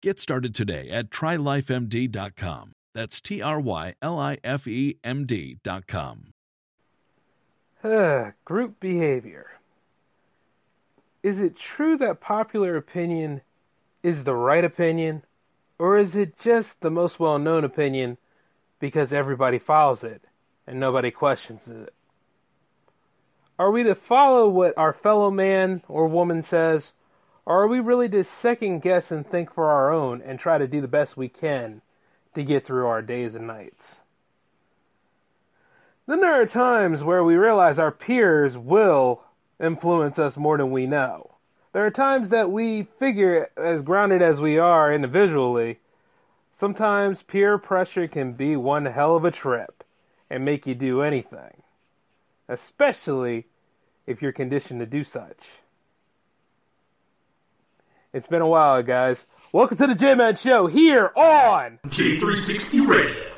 Get started today at trylifemd.com. That's T R Y L I F E M D.com. Group behavior. Is it true that popular opinion is the right opinion, or is it just the most well known opinion because everybody follows it and nobody questions it? Are we to follow what our fellow man or woman says, or are we really to second guess and think for our own and try to do the best we can to get through our days and nights? Then there are times where we realize our peers will influence us more than we know. There are times that we figure, as grounded as we are individually, sometimes peer pressure can be one hell of a trip and make you do anything, especially if you're conditioned to do such. It's been a while, guys. Welcome to the J Man Show here on J360 Radio.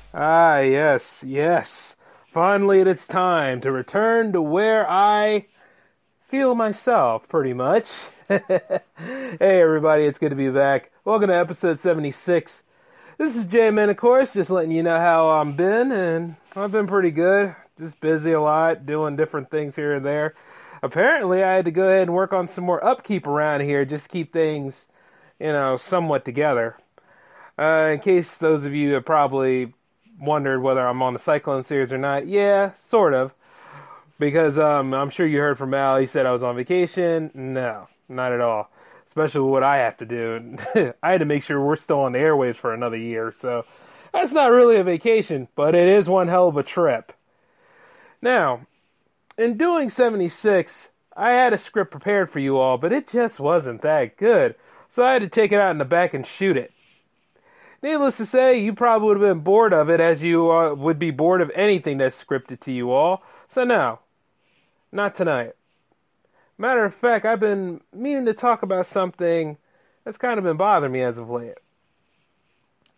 Ah, yes, yes. Finally, it is time to return to where I feel myself, pretty much. hey, everybody, it's good to be back. Welcome to episode 76. This is J-Man, of course, just letting you know how I've been, and I've been pretty good. Just busy a lot, doing different things here and there. Apparently, I had to go ahead and work on some more upkeep around here, just keep things, you know, somewhat together. Uh, in case those of you have probably wondered whether I'm on the Cyclone series or not, yeah, sort of. Because um, I'm sure you heard from Al, he said I was on vacation. No, not at all. Especially what I have to do. I had to make sure we're still on the airwaves for another year, so that's not really a vacation, but it is one hell of a trip. Now, in doing 76, I had a script prepared for you all, but it just wasn't that good. So I had to take it out in the back and shoot it. Needless to say, you probably would have been bored of it as you uh, would be bored of anything that's scripted to you all. So no, not tonight. Matter of fact, I've been meaning to talk about something that's kind of been bothering me as of late.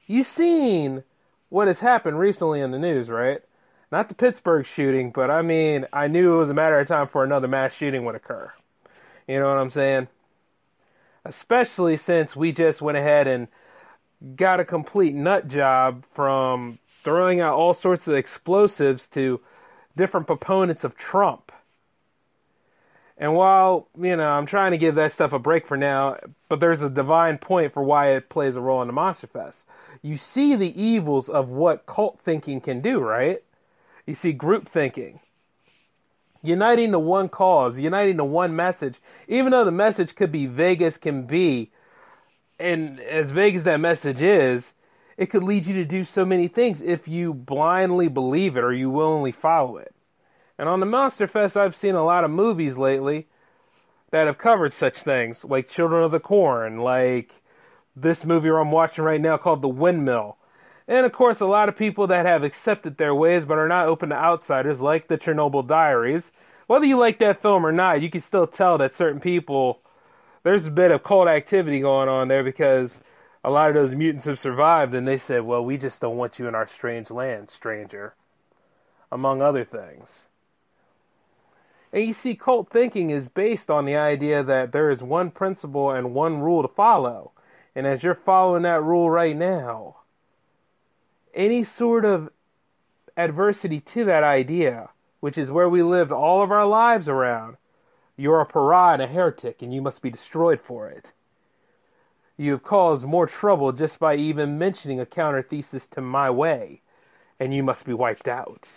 You've seen what has happened recently in the news, right? Not the Pittsburgh shooting, but I mean, I knew it was a matter of time for another mass shooting would occur. You know what I'm saying? Especially since we just went ahead and got a complete nut job from throwing out all sorts of explosives to different proponents of Trump. And while, you know, I'm trying to give that stuff a break for now, but there's a divine point for why it plays a role in the Monster Fest. You see the evils of what cult thinking can do, right? You see group thinking. Uniting to one cause, uniting to one message, even though the message could be vague as can be, and as vague as that message is, it could lead you to do so many things if you blindly believe it or you willingly follow it. And on the Monster Fest, I've seen a lot of movies lately that have covered such things, like Children of the Corn, like this movie I'm watching right now called The Windmill. And of course, a lot of people that have accepted their ways but are not open to outsiders, like the Chernobyl Diaries. Whether you like that film or not, you can still tell that certain people, there's a bit of cult activity going on there because a lot of those mutants have survived and they said, well, we just don't want you in our strange land, stranger. Among other things. And you see, cult thinking is based on the idea that there is one principle and one rule to follow. And as you're following that rule right now, any sort of adversity to that idea, which is where we lived all of our lives around, you're a pariah and a heretic, and you must be destroyed for it. You have caused more trouble just by even mentioning a counter thesis to my way, and you must be wiped out.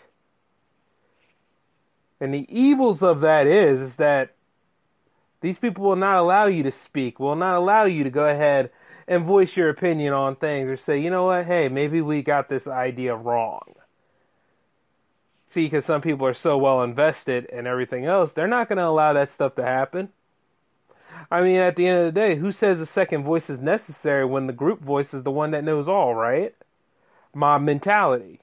And the evils of that is, is that these people will not allow you to speak, will not allow you to go ahead and voice your opinion on things or say, you know what, hey, maybe we got this idea wrong. See, because some people are so well invested in everything else, they're not going to allow that stuff to happen. I mean, at the end of the day, who says the second voice is necessary when the group voice is the one that knows all, right? My mentality.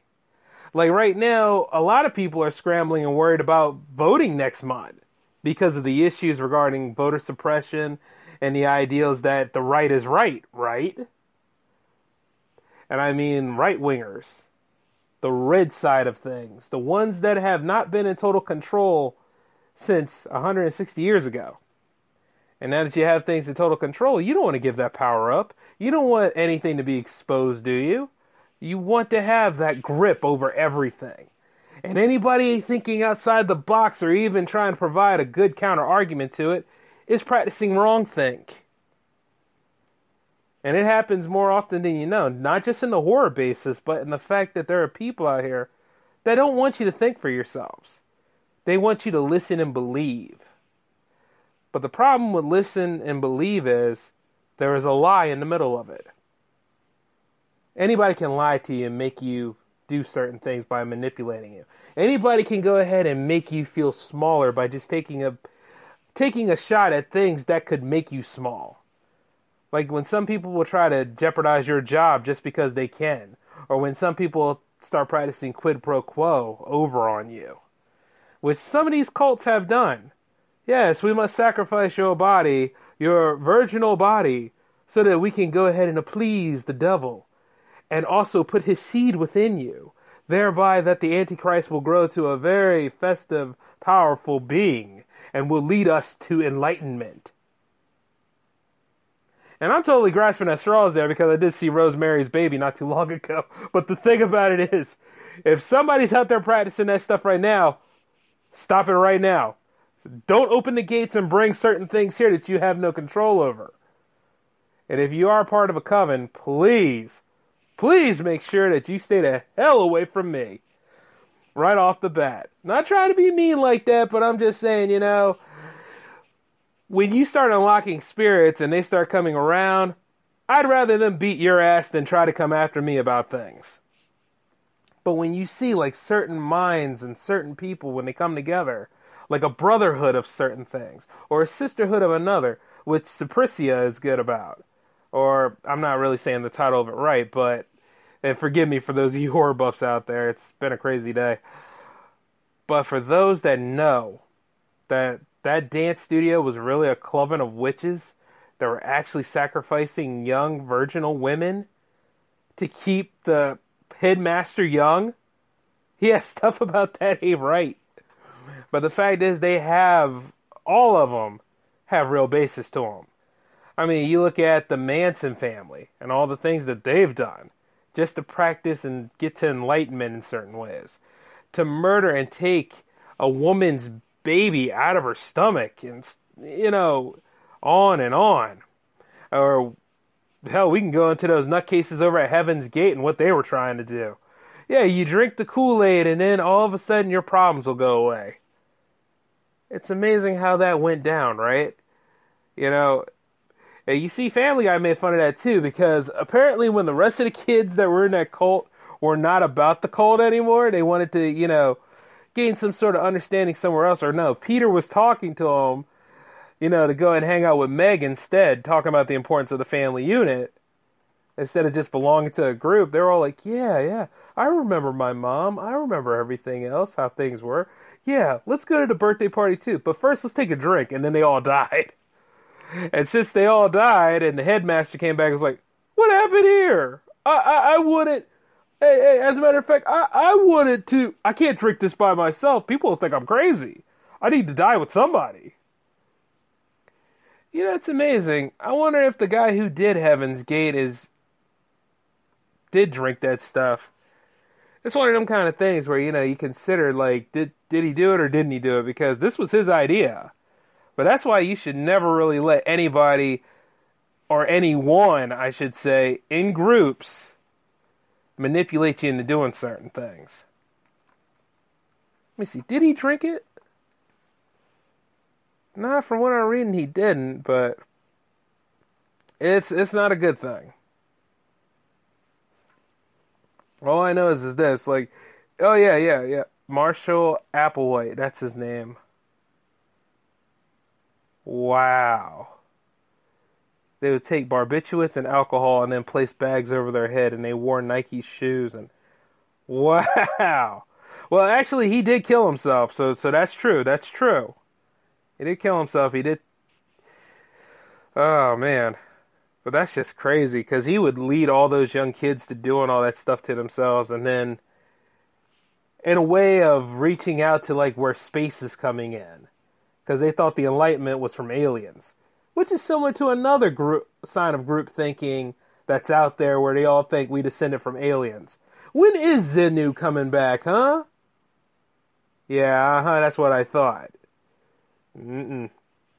Like right now, a lot of people are scrambling and worried about voting next month because of the issues regarding voter suppression and the ideals that the right is right, right? And I mean right wingers, the red side of things, the ones that have not been in total control since 160 years ago. And now that you have things in total control, you don't want to give that power up. You don't want anything to be exposed, do you? You want to have that grip over everything. And anybody thinking outside the box or even trying to provide a good counter argument to it is practicing wrong think. And it happens more often than you know, not just in the horror basis, but in the fact that there are people out here that don't want you to think for yourselves. They want you to listen and believe. But the problem with listen and believe is there is a lie in the middle of it anybody can lie to you and make you do certain things by manipulating you. Anybody can go ahead and make you feel smaller by just taking a taking a shot at things that could make you small. Like when some people will try to jeopardize your job just because they can, or when some people start practicing quid pro quo over on you, which some of these cults have done. Yes, we must sacrifice your body, your virginal body, so that we can go ahead and please the devil and also put his seed within you, thereby that the Antichrist will grow to a very festive, powerful being and will lead us to enlightenment. And I'm totally grasping at straws there because I did see Rosemary's Baby not too long ago. But the thing about it is, if somebody's out there practicing that stuff right now, stop it right now. Don't open the gates and bring certain things here that you have no control over. And if you are part of a coven, please please make sure that you stay the hell away from me. Right off the bat. Not trying to be mean like that, but I'm just saying, you know, when you start unlocking spirits and they start coming around, I'd rather them beat your ass than try to come after me about things. But when you see like certain minds and certain people when they come together, like a brotherhood of certain things, or a sisterhood of another, which Suspiria is good about, or I'm not really saying the title of it right, but and forgive me for those of you horror buffs out there, it's been a crazy day. But for those that know that that dance studio was really a coven of witches that were actually sacrificing young virginal women to keep the headmaster young, yeah, stuff about that ain't right. But the fact is, they have all of them have real basis to them. I mean, you look at the Manson family and all the things that they've done just to practice and get to enlightenment in certain ways. To murder and take a woman's baby out of her stomach and you know on and on. Or hell we can go into those nutcases over at heaven's gate and what they were trying to do. Yeah you drink the kool-aid and then all of a sudden your problems will go away. It's amazing how that went down right? You know you see family guy made fun of that too because apparently when the rest of the kids that were in that cult were not about the cult anymore they wanted to you know gain some sort of understanding somewhere else. Or no, Peter was talking to him, you know, to go and hang out with Meg instead, talking about the importance of the family unit instead of just belonging to a group. They're all like, yeah, yeah, I remember my mom. I remember everything else, how things were. Yeah, let's go to the birthday party too. But first, let's take a drink. And then they all died. And since they all died, and the headmaster came back and was like, what happened here? I, I, I wouldn't Hey, hey, as a matter of fact, I, I wanted to. I can't drink this by myself. People will think I'm crazy. I need to die with somebody. You know, it's amazing. I wonder if the guy who did Heaven's Gate is did drink that stuff. It's one of them kind of things where you know you consider like did did he do it or didn't he do it because this was his idea. But that's why you should never really let anybody or anyone, I should say, in groups manipulate you into doing certain things. Let me see. Did he drink it? Nah, from what I'm reading, he didn't. But it's it's not a good thing. All I know is is this. Like, oh yeah, yeah, yeah. Marshall Applewhite. That's his name. Wow they would take barbiturates and alcohol and then place bags over their head and they wore Nike shoes and wow. Well, actually he did kill himself. So so that's true. That's true. He did kill himself. He did Oh man. But that's just crazy cuz he would lead all those young kids to doing all that stuff to themselves and then in a way of reaching out to like where space is coming in because they thought the enlightenment was from aliens which is similar to another group sign of group thinking that's out there where they all think we descended from aliens. When is Xenu coming back, huh? Yeah, uh-huh, that's what I thought. Mm-mm.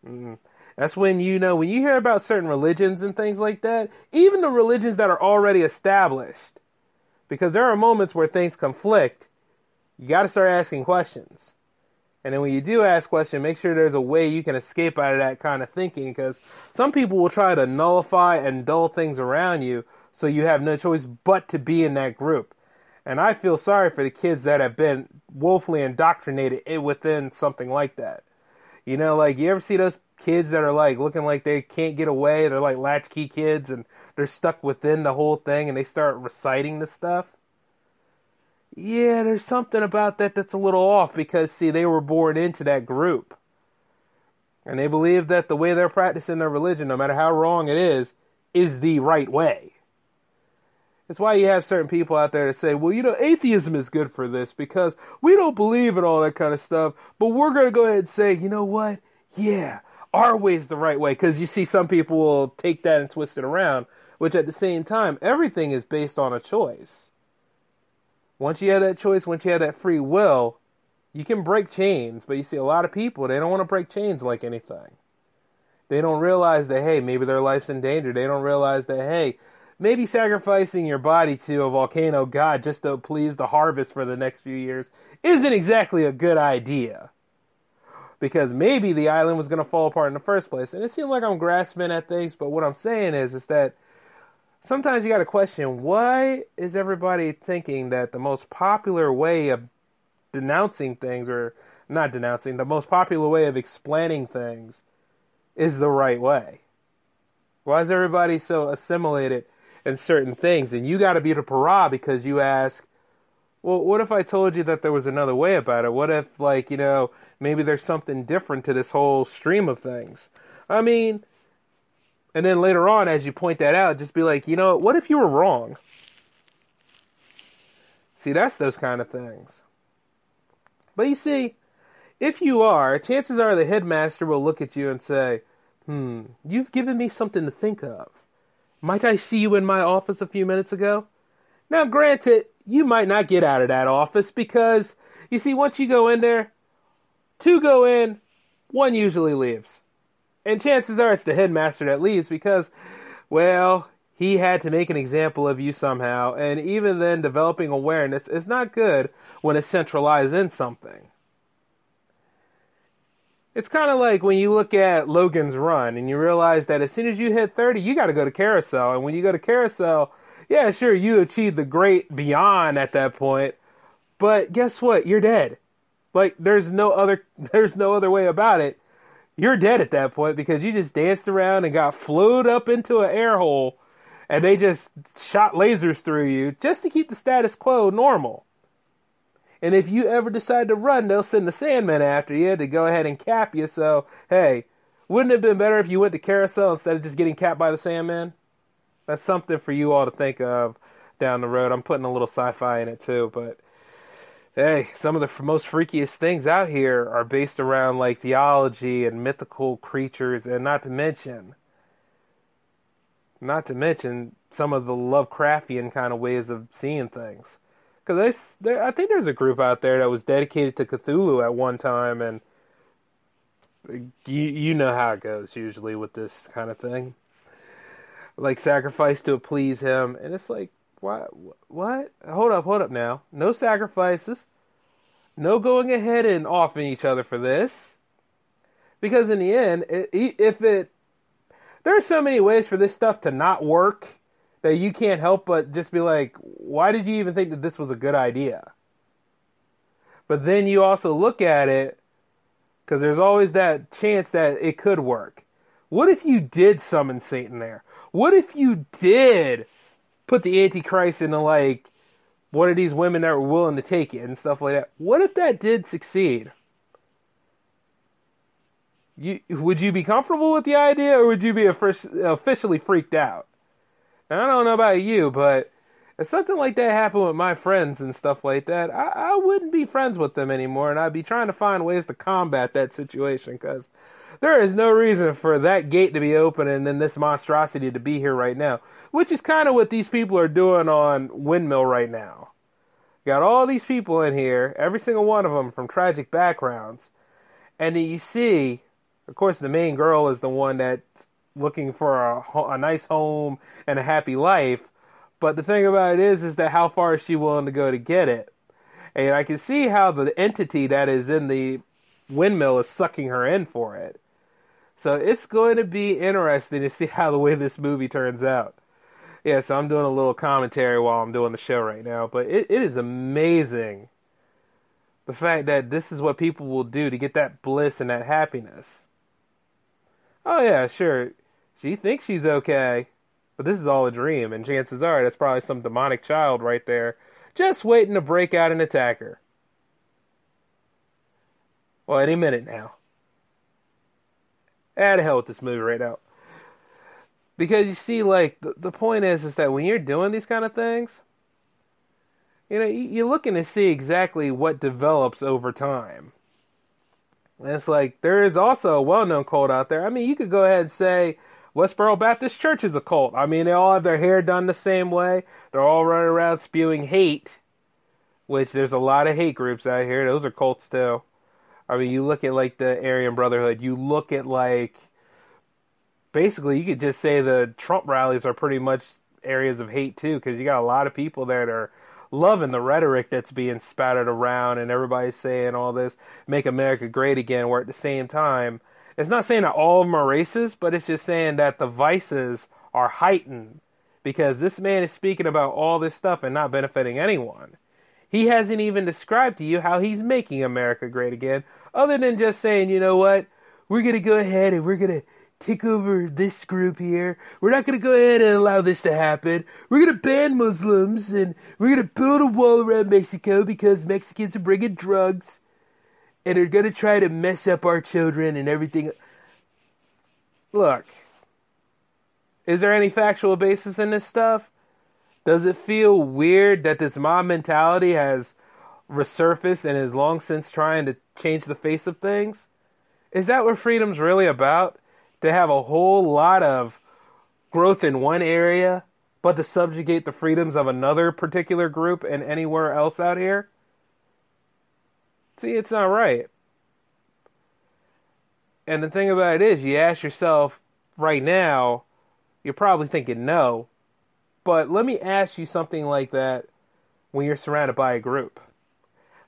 Mm-mm. That's when you know when you hear about certain religions and things like that, even the religions that are already established, because there are moments where things conflict, you got to start asking questions. And then when you do ask questions, make sure there's a way you can escape out of that kind of thinking because some people will try to nullify and dull things around you so you have no choice but to be in that group. And I feel sorry for the kids that have been woefully indoctrinated within something like that. You know, like you ever see those kids that are like looking like they can't get away? They're like latchkey kids and they're stuck within the whole thing and they start reciting the stuff yeah, there's something about that that's a little off because, see, they were born into that group. And they believe that the way they're practicing their religion, no matter how wrong it is, is the right way. It's why you have certain people out there that say, well, you know, atheism is good for this because we don't believe in all that kind of stuff, but we're going to go ahead and say, you know what? Yeah, our way is the right way. Because you see, some people will take that and twist it around, which at the same time, everything is based on a choice. Once you have that choice, once you have that free will, you can break chains. But you see, a lot of people, they don't want to break chains like anything. They don't realize that, hey, maybe their life's in danger. They don't realize that, hey, maybe sacrificing your body to a volcano god just to please the harvest for the next few years isn't exactly a good idea. Because maybe the island was going to fall apart in the first place. And it seems like I'm grasping at things, but what I'm saying is, is that sometimes you got to question why is everybody thinking that the most popular way of denouncing things or not denouncing the most popular way of explaining things is the right way? Why is everybody so assimilated in certain things? And you got to be the para because you ask well what if i told you that there was another way about it? What if like you know maybe there's something different to this whole stream of things? I mean and then later on, as you point that out, just be like, you know, what if you were wrong? See, that's those kind of things. But you see, if you are, chances are the headmaster will look at you and say, hmm, you've given me something to think of. Might I see you in my office a few minutes ago? Now, granted, you might not get out of that office because, you see, once you go in there, two go in, one usually leaves. And chances are it's the headmaster that leaves because, well, he had to make an example of you somehow. And even then, developing awareness is not good when it's centralized in something. It's kind of like when you look at Logan's Run and you realize that as soon as you hit 30, you got to go to carousel. And when you go to carousel, yeah, sure, you achieve the great beyond at that point. But guess what? You're dead. Like there's no other there's no other way about it. You're dead at that point because you just danced around and got flowed up into an air hole and they just shot lasers through you just to keep the status quo normal. And if you ever decide to run, they'll send the Sandman after you to go ahead and cap you. So, hey, wouldn't it have been better if you went to Carousel instead of just getting capped by the Sandman? That's something for you all to think of down the road. I'm putting a little sci fi in it too, but hey, some of the most freakiest things out here are based around like theology and mythical creatures, and not to mention, not to mention some of the Lovecraftian kind of ways of seeing things. Because I, I think there's a group out there that was dedicated to Cthulhu at one time, and you you know how it goes usually with this kind of thing. Like sacrifice to please him, and it's like what what? Hold up, hold up now. No sacrifices. No going ahead and offing each other for this. Because in the end, if it there are so many ways for this stuff to not work that you can't help but just be like, why did you even think that this was a good idea? But then you also look at it because there's always that chance that it could work. What if you did summon Satan there? What if you did put the Antichrist into like one of these women that were willing to take it and stuff like that? What if that did succeed? You, would you be comfortable with the idea or would you be officially freaked out? And I don't know about you, but if something like that happened with my friends and stuff like that, I, I wouldn't be friends with them anymore, and I'd be trying to find ways to combat that situation because there is no reason for that gate to be open and then this monstrosity to be here right now, which is kind of what these people are doing on Windmill right now. Got all these people in here, every single one of them from tragic backgrounds, and you see, of course, the main girl is the one that's looking for a, a nice home and a happy life. But the thing about it is, is that how far is she willing to go to get it? And I can see how the entity that is in the windmill is sucking her in for it. So it's going to be interesting to see how the way this movie turns out. Yeah, so I'm doing a little commentary while I'm doing the show right now, but it, it is amazing the fact that this is what people will do to get that bliss and that happiness. Oh yeah, sure. She thinks she's okay, but this is all a dream, and chances are that's probably some demonic child right there, just waiting to break out and attack her. Well, any minute now. Ah, to hell with this movie right now. Because you see, like, the, the point is, is that when you're doing these kind of things, you know, you're looking to see exactly what develops over time. And it's like, there is also a well known cult out there. I mean, you could go ahead and say, Westboro Baptist Church is a cult. I mean, they all have their hair done the same way. They're all running around spewing hate, which there's a lot of hate groups out here. Those are cults too. I mean, you look at like the Aryan Brotherhood. You look at like basically, you could just say the Trump rallies are pretty much areas of hate too, because you got a lot of people there that are loving the rhetoric that's being spattered around, and everybody's saying all this "Make America Great Again," where at the same time it's not saying that all of them are racist, but it's just saying that the vices are heightened because this man is speaking about all this stuff and not benefiting anyone. He hasn't even described to you how he's making America great again, other than just saying, you know what, we're going to go ahead and we're going to take over this group here. We're not going to go ahead and allow this to happen. We're going to ban Muslims and we're going to build a wall around Mexico because Mexicans are bringing drugs and they're going to try to mess up our children and everything. Look, is there any factual basis in this stuff? Does it feel weird that this mob mentality has resurfaced and is long since trying to change the face of things? Is that what freedom's really about? To have a whole lot of growth in one area, but to subjugate the freedoms of another particular group and anywhere else out here? See, it's not right. And the thing about it is, you ask yourself right now, you're probably thinking no. But let me ask you something like that when you're surrounded by a group.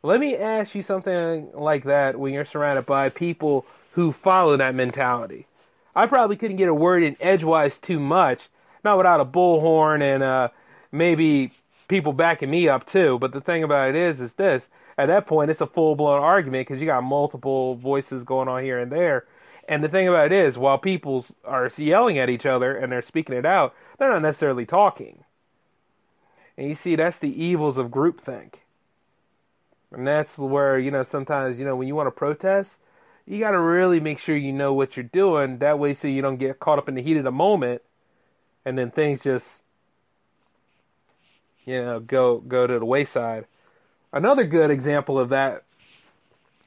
Let me ask you something like that when you're surrounded by people who follow that mentality. I probably couldn't get a word in edgewise too much, not without a bullhorn and uh, maybe people backing me up too. But the thing about it is, is this: at that point, it's a full blown argument because you got multiple voices going on here and there. And the thing about it is, while people are yelling at each other and they're speaking it out, they're not necessarily talking. And you see, that's the evils of groupthink. And that's where, you know, sometimes, you know, when you want to protest, you got to really make sure you know what you're doing. That way, so you don't get caught up in the heat of the moment and then things just, you know, go, go to the wayside. Another good example of that,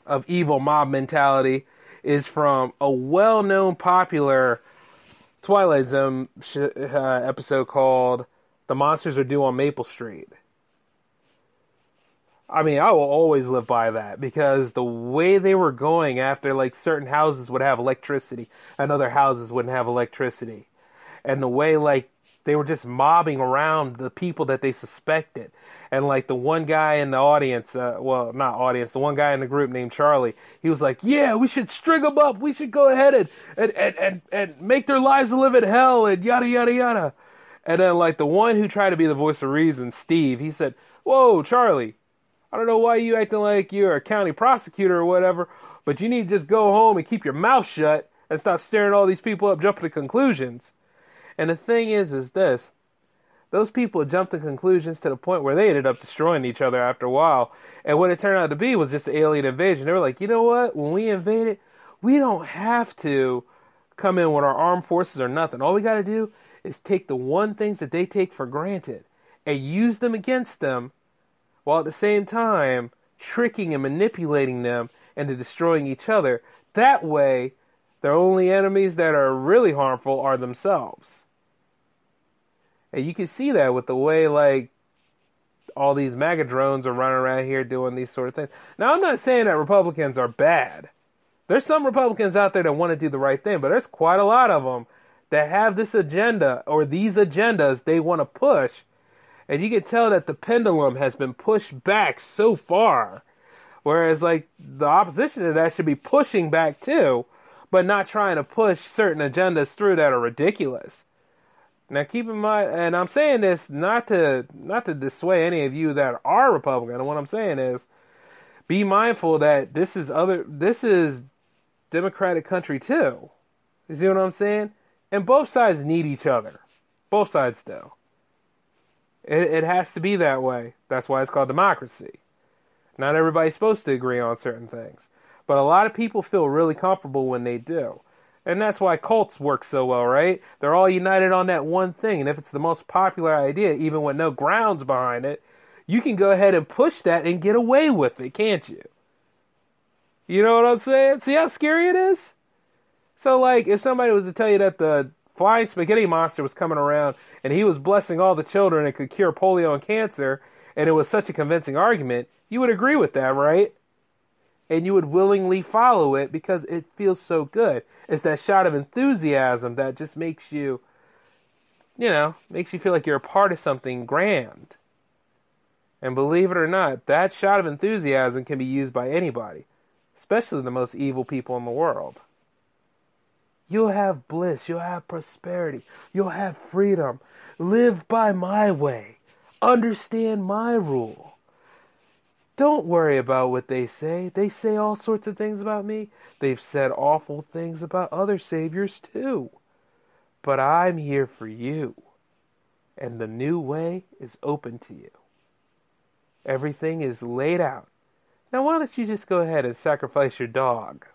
of evil mob mentality, is from a well known, popular Twilight Zone sh- uh, episode called The Monsters Are Due on Maple Street. I mean, I will always live by that because the way they were going after, like, certain houses would have electricity and other houses wouldn't have electricity. And the way, like, they were just mobbing around the people that they suspected. And, like, the one guy in the audience, uh, well, not audience, the one guy in the group named Charlie, he was like, Yeah, we should string them up. We should go ahead and, and, and, and, and make their lives live in hell and yada, yada, yada. And then, like, the one who tried to be the voice of reason, Steve, he said, Whoa, Charlie I don't know why you acting like you're a county prosecutor or whatever, but you need to just go home and keep your mouth shut and stop staring all these people up, jumping to conclusions. And the thing is, is this: those people jumped to conclusions to the point where they ended up destroying each other after a while. And what it turned out to be was just an alien invasion. They were like, you know what? When we invade it, we don't have to come in with our armed forces or nothing. All we got to do is take the one things that they take for granted and use them against them while at the same time tricking and manipulating them into destroying each other. That way, their only enemies that are really harmful are themselves. And you can see that with the way, like, all these MAGA drones are running around here doing these sort of things. Now, I'm not saying that Republicans are bad. There's some Republicans out there that want to do the right thing, but there's quite a lot of them that have this agenda or these agendas they want to push and you can tell that the pendulum has been pushed back so far. Whereas, like, the opposition to that should be pushing back too, but not trying to push certain agendas through that are ridiculous. Now, keep in mind, and I'm saying this not to not to dissuade any of you that are Republican. What I'm saying is, be mindful that this is other this is democratic country too. You see what I'm saying? And both sides need each other. Both sides do. It, it has to be that way. That's why it's called democracy. Not everybody's supposed to agree on certain things. But a lot of people feel really comfortable when they do. And that's why cults work so well, right? They're all united on that one thing. And if it's the most popular idea, even with no grounds behind it, you can go ahead and push that and get away with it, can't you? You know what I'm saying? See how scary it is? So, like, if somebody was to tell you that the flying spaghetti monster was coming around and he was blessing all the children and could cure polio and cancer, and it was such a convincing argument, you would agree with that, right? And you would willingly follow it because it feels so good. It's that shot of enthusiasm that just makes you, you know, makes you feel like you're a part of something grand. And believe it or not, that shot of enthusiasm can be used by anybody, especially the most evil people in the world. You'll have bliss. You'll have prosperity. You'll have freedom. Live by my way. Understand my rule. Don't worry about what they say. They say all sorts of things about me. They've said awful things about other saviors too. But I'm here for you. And the new way is open to you. Everything is laid out. Now, why don't you just go ahead and sacrifice your dog?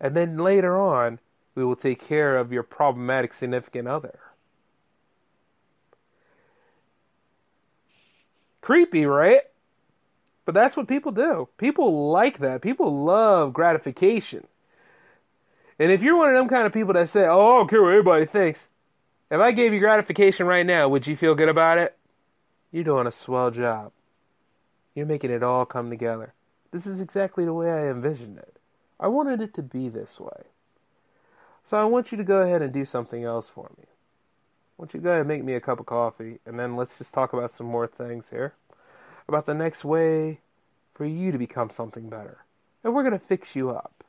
And then later on, we will take care of your problematic significant other. Creepy, right? But that's what people do. People like that. People love gratification. And if you're one of them kind of people that say, oh, I don't care what anybody thinks, if I gave you gratification right now, would you feel good about it? You're doing a swell job. You're making it all come together. This is exactly the way I envisioned it. I wanted it to be this way. So I want you to go ahead and do something else for me. I want you to go ahead and make me a cup of coffee, and then let's just talk about some more things here. About the next way for you to become something better. And we're going to fix you up.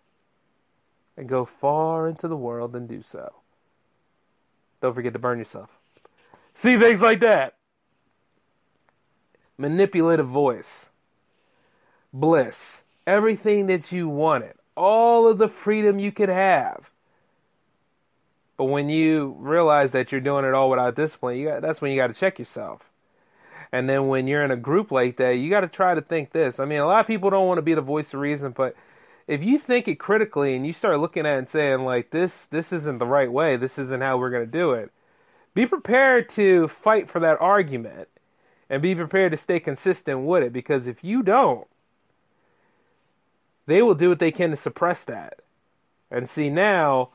And go far into the world and do so. Don't forget to burn yourself. See things like that. Manipulative voice. Bliss. Everything that you wanted. All of the freedom you could have. But when you realize that you're doing it all without discipline, got, that's when you got to check yourself. And then when you're in a group like that, you got to try to think this. I mean, a lot of people don't want to be the voice of reason, but if you think it critically and you start looking at it and saying like this this isn't the right way, this isn't how we're going to do it. Be prepared to fight for that argument and be prepared to stay consistent with it because if you don't they will do what they can to suppress that. And see now,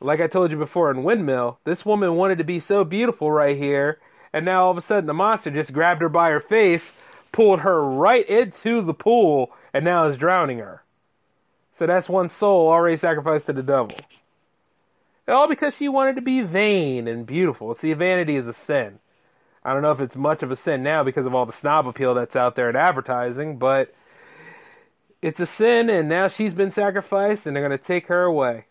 like I told you before in Windmill, this woman wanted to be so beautiful right here, and now all of a sudden the monster just grabbed her by her face, pulled her right into the pool, and now is drowning her. So that's one soul already sacrificed to the devil. All because she wanted to be vain and beautiful. See, vanity is a sin. I don't know if it's much of a sin now because of all the snob appeal that's out there in advertising, but it's a sin, and now she's been sacrificed, and they're going to take her away.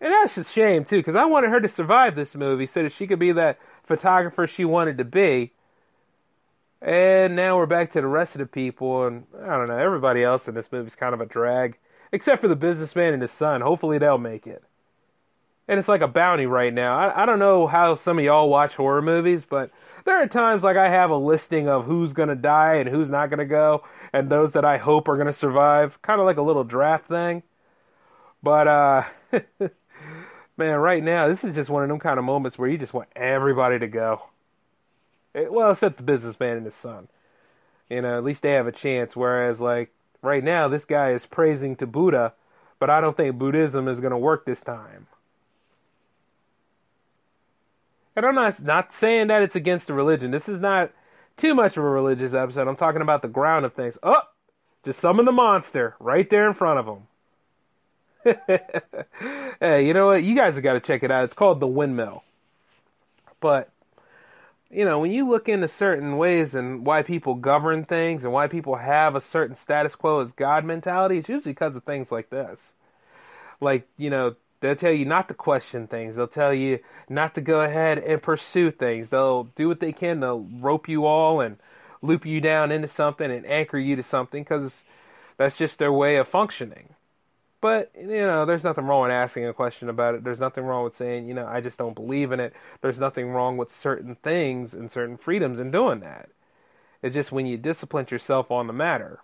And that's a shame, too, because I wanted her to survive this movie so that she could be that photographer she wanted to be. And now we're back to the rest of the people, and I don't know, everybody else in this movie's kind of a drag, except for the businessman and his son. Hopefully they'll make it. And it's like a bounty right now. I, I don't know how some of y'all watch horror movies, but there are times like I have a listing of who's to die and who's not to go, and those that I hope are to survive, kind of like a little draft thing. But uh man, right now this is just one of them kind of moments where you just want everybody to go. It, well, except the businessman and his son. You know, at least they have a chance. Whereas, like right now, this guy is praising to Buddha, but I don't think Buddhism is going to work this time. And I'm not not saying that it's against the religion. This is not too much of a religious episode. I'm talking about the ground of things. Oh, just summon the monster right there in front of them. hey, you know what? You guys have got to check it out. It's called The Windmill. But, you know, when you look into certain ways and why people govern things and why people have a certain status quo as God mentality, it's usually because of things like this. Like, you know, They'll tell you not to question things. They'll tell you not to go ahead and pursue things. They'll do what they can to rope you all and loop you down into something and anchor you to something because that's just their way of functioning. But, you know, there's nothing wrong with asking a question about it. There's nothing wrong with saying, you know, I just don't believe in it. There's nothing wrong with certain things and certain freedoms in doing that. It's just when you discipline yourself on the matter.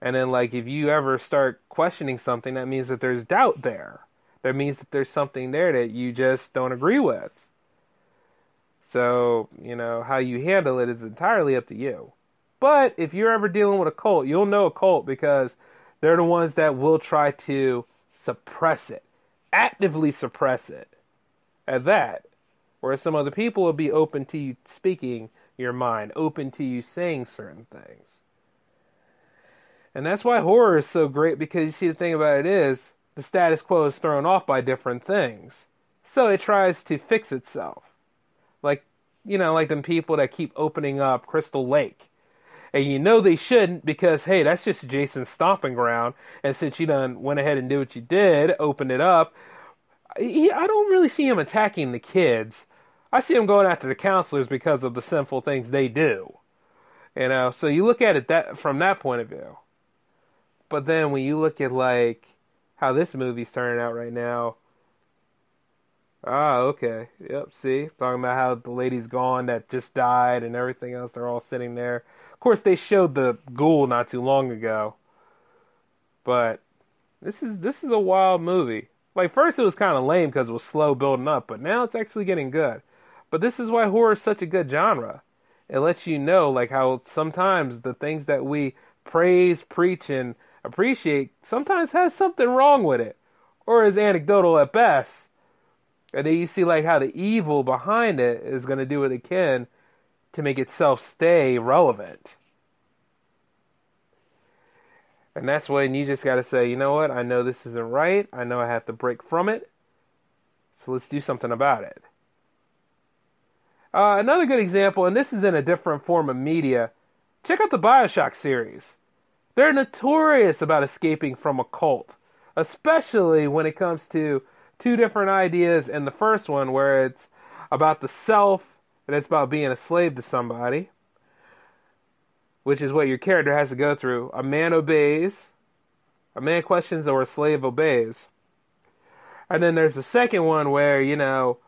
And then, like, if you ever start questioning something, that means that there's doubt there that means that there's something there that you just don't agree with. So, you know, how you handle it is entirely up to you. But if you're ever dealing with a cult, you'll know a cult because they're the ones that will try to suppress it, actively suppress it. At that, whereas some other people will be open to you speaking your mind, open to you saying certain things. And that's why horror is so great because you see, the thing about it is, the status quo is thrown off by different things. So it tries to fix itself. Like, you know, like them people that keep opening up Crystal Lake. And you know they shouldn't because, hey, that's just Jason's stomping ground. And since you done went ahead and did what you did, opened it up, he, I don't really see him attacking the kids. I see him going after the counselors because of the sinful things they do. You know, so you look at it that from that point of view. But then when you look at like how this movie's turning out right now. Ah, okay. Yep, see? Talking about how the lady's gone that just died and everything else. They're all sitting there. Course, they showed the ghoul not too long ago. But this is this is a wild movie. Like first it was kind of lame because it was slow building up, but now it's actually getting good. But this is why horror is such a good genre. It lets you know like how sometimes the things that we praise, preach, and appreciate sometimes has something wrong with it, or is anecdotal at best. And then you see like how the evil behind it is going to do what it can to make itself stay relevant. And that's when you just got to say, you know what? I know this isn't right. I know I have to break from it. So let's do something about it. Uh, another good example, and this is in a different form of media, check out the Bioshock series. They're notorious about escaping from a cult, especially when it comes to two different ideas in the first one, where it's about the self and it's about being a slave to somebody, which is what your character has to go through. A man obeys, a man questions, or a slave obeys. And then there's the second one where, you know,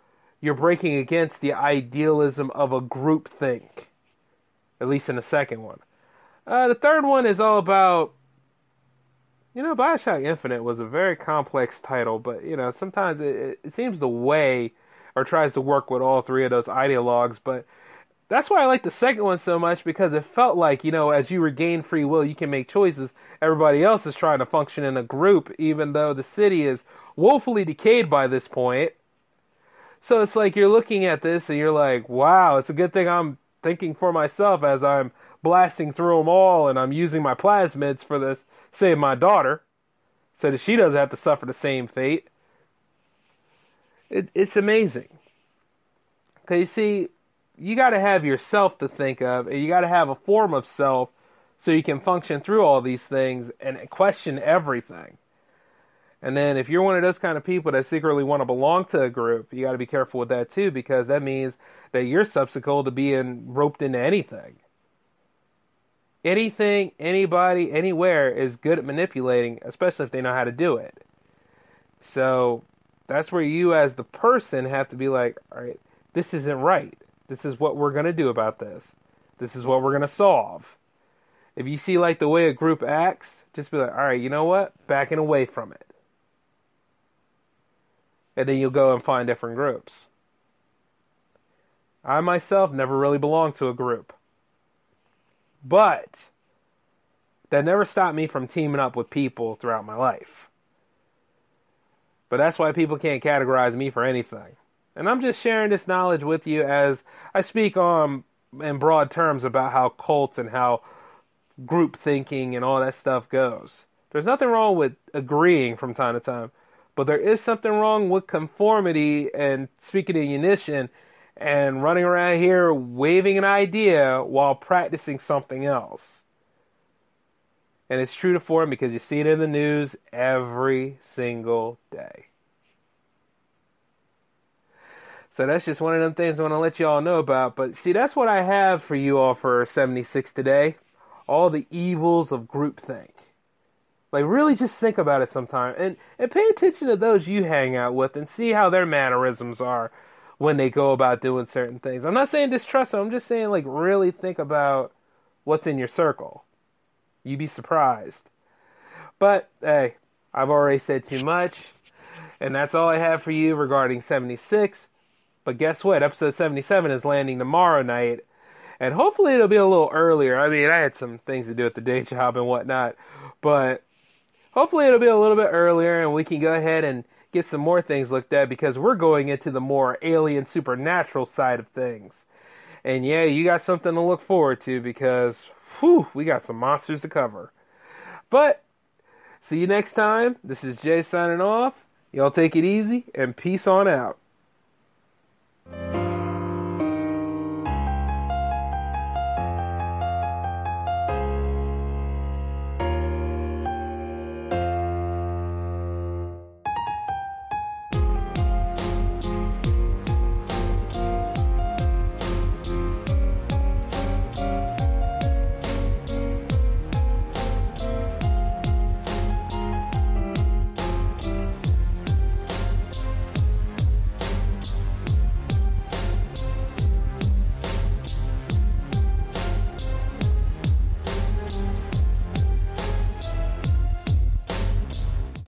you're breaking against the idealism of a group think, at least in the second one. Uh, the third one is all about, you know, Bioshock Infinite was a very complex title, but you know, sometimes it, it seems the way or tries to work with all three of those ideologues, but that's why I like the second one so much because it felt like, you know, as you regain free will, you can make choices. Everybody else is trying to function in a group, even though the city is woefully decayed by this point. So it's like you're looking at this and you're like, wow, it's a good thing I'm thinking for myself as I'm blasting through them all and I'm using my plasmids for this, save my daughter, so that she doesn't have to suffer the same fate. It, it's amazing. Because you see, you got to have yourself to think of, and you got to have a form of self so you can function through all these things and question everything. And then if you're one of those kind of people that secretly want to belong to a group, you got to be careful with that too because that means that you're susceptible to being roped into anything. Anything, anybody, anywhere is good at manipulating, especially if they know how to do it. So that's where you as the person have to be like, all right, this isn't right. This is what we're going to do about this. This is what we're going to solve. If you see like the way a group acts, just be like, all right, you know what? Backing away from it and then you'll go and find different groups. I myself never really belonged to a group. But that never stopped me from teaming up with people throughout my life. But that's why people can't categorize me for anything. And I'm just sharing this knowledge with you as I speak on in broad terms about how cults and how group thinking and all that stuff goes. There's nothing wrong with agreeing from time to time. But there is something wrong with conformity and speaking in unison and running around here waving an idea while practicing something else. And it's true to form because you see it in the news every single day. So that's just one of them things I want to let you all know about. But see, that's what I have for you all for 76 today. All the evils of groupthink. Like really just think about it sometime and, and pay attention to those you hang out with and see how their mannerisms are when they go about doing certain things. I'm not saying distrust them, I'm just saying like really think about what's in your circle. You'd be surprised. But hey, I've already said too much. And that's all I have for you regarding 76. But guess what? Episode 77 is landing tomorrow night. And hopefully it'll be a little earlier. I mean, I had some things to do at the day job and whatnot. But hopefully it'll be a little bit earlier and we can go ahead and get some more things looked at because we're going into the more alien supernatural side of things. And yeah, you got something to look forward to because whew, we got some monsters to cover. But see you next time. This is J signing off. Y'all take it easy and peace on out.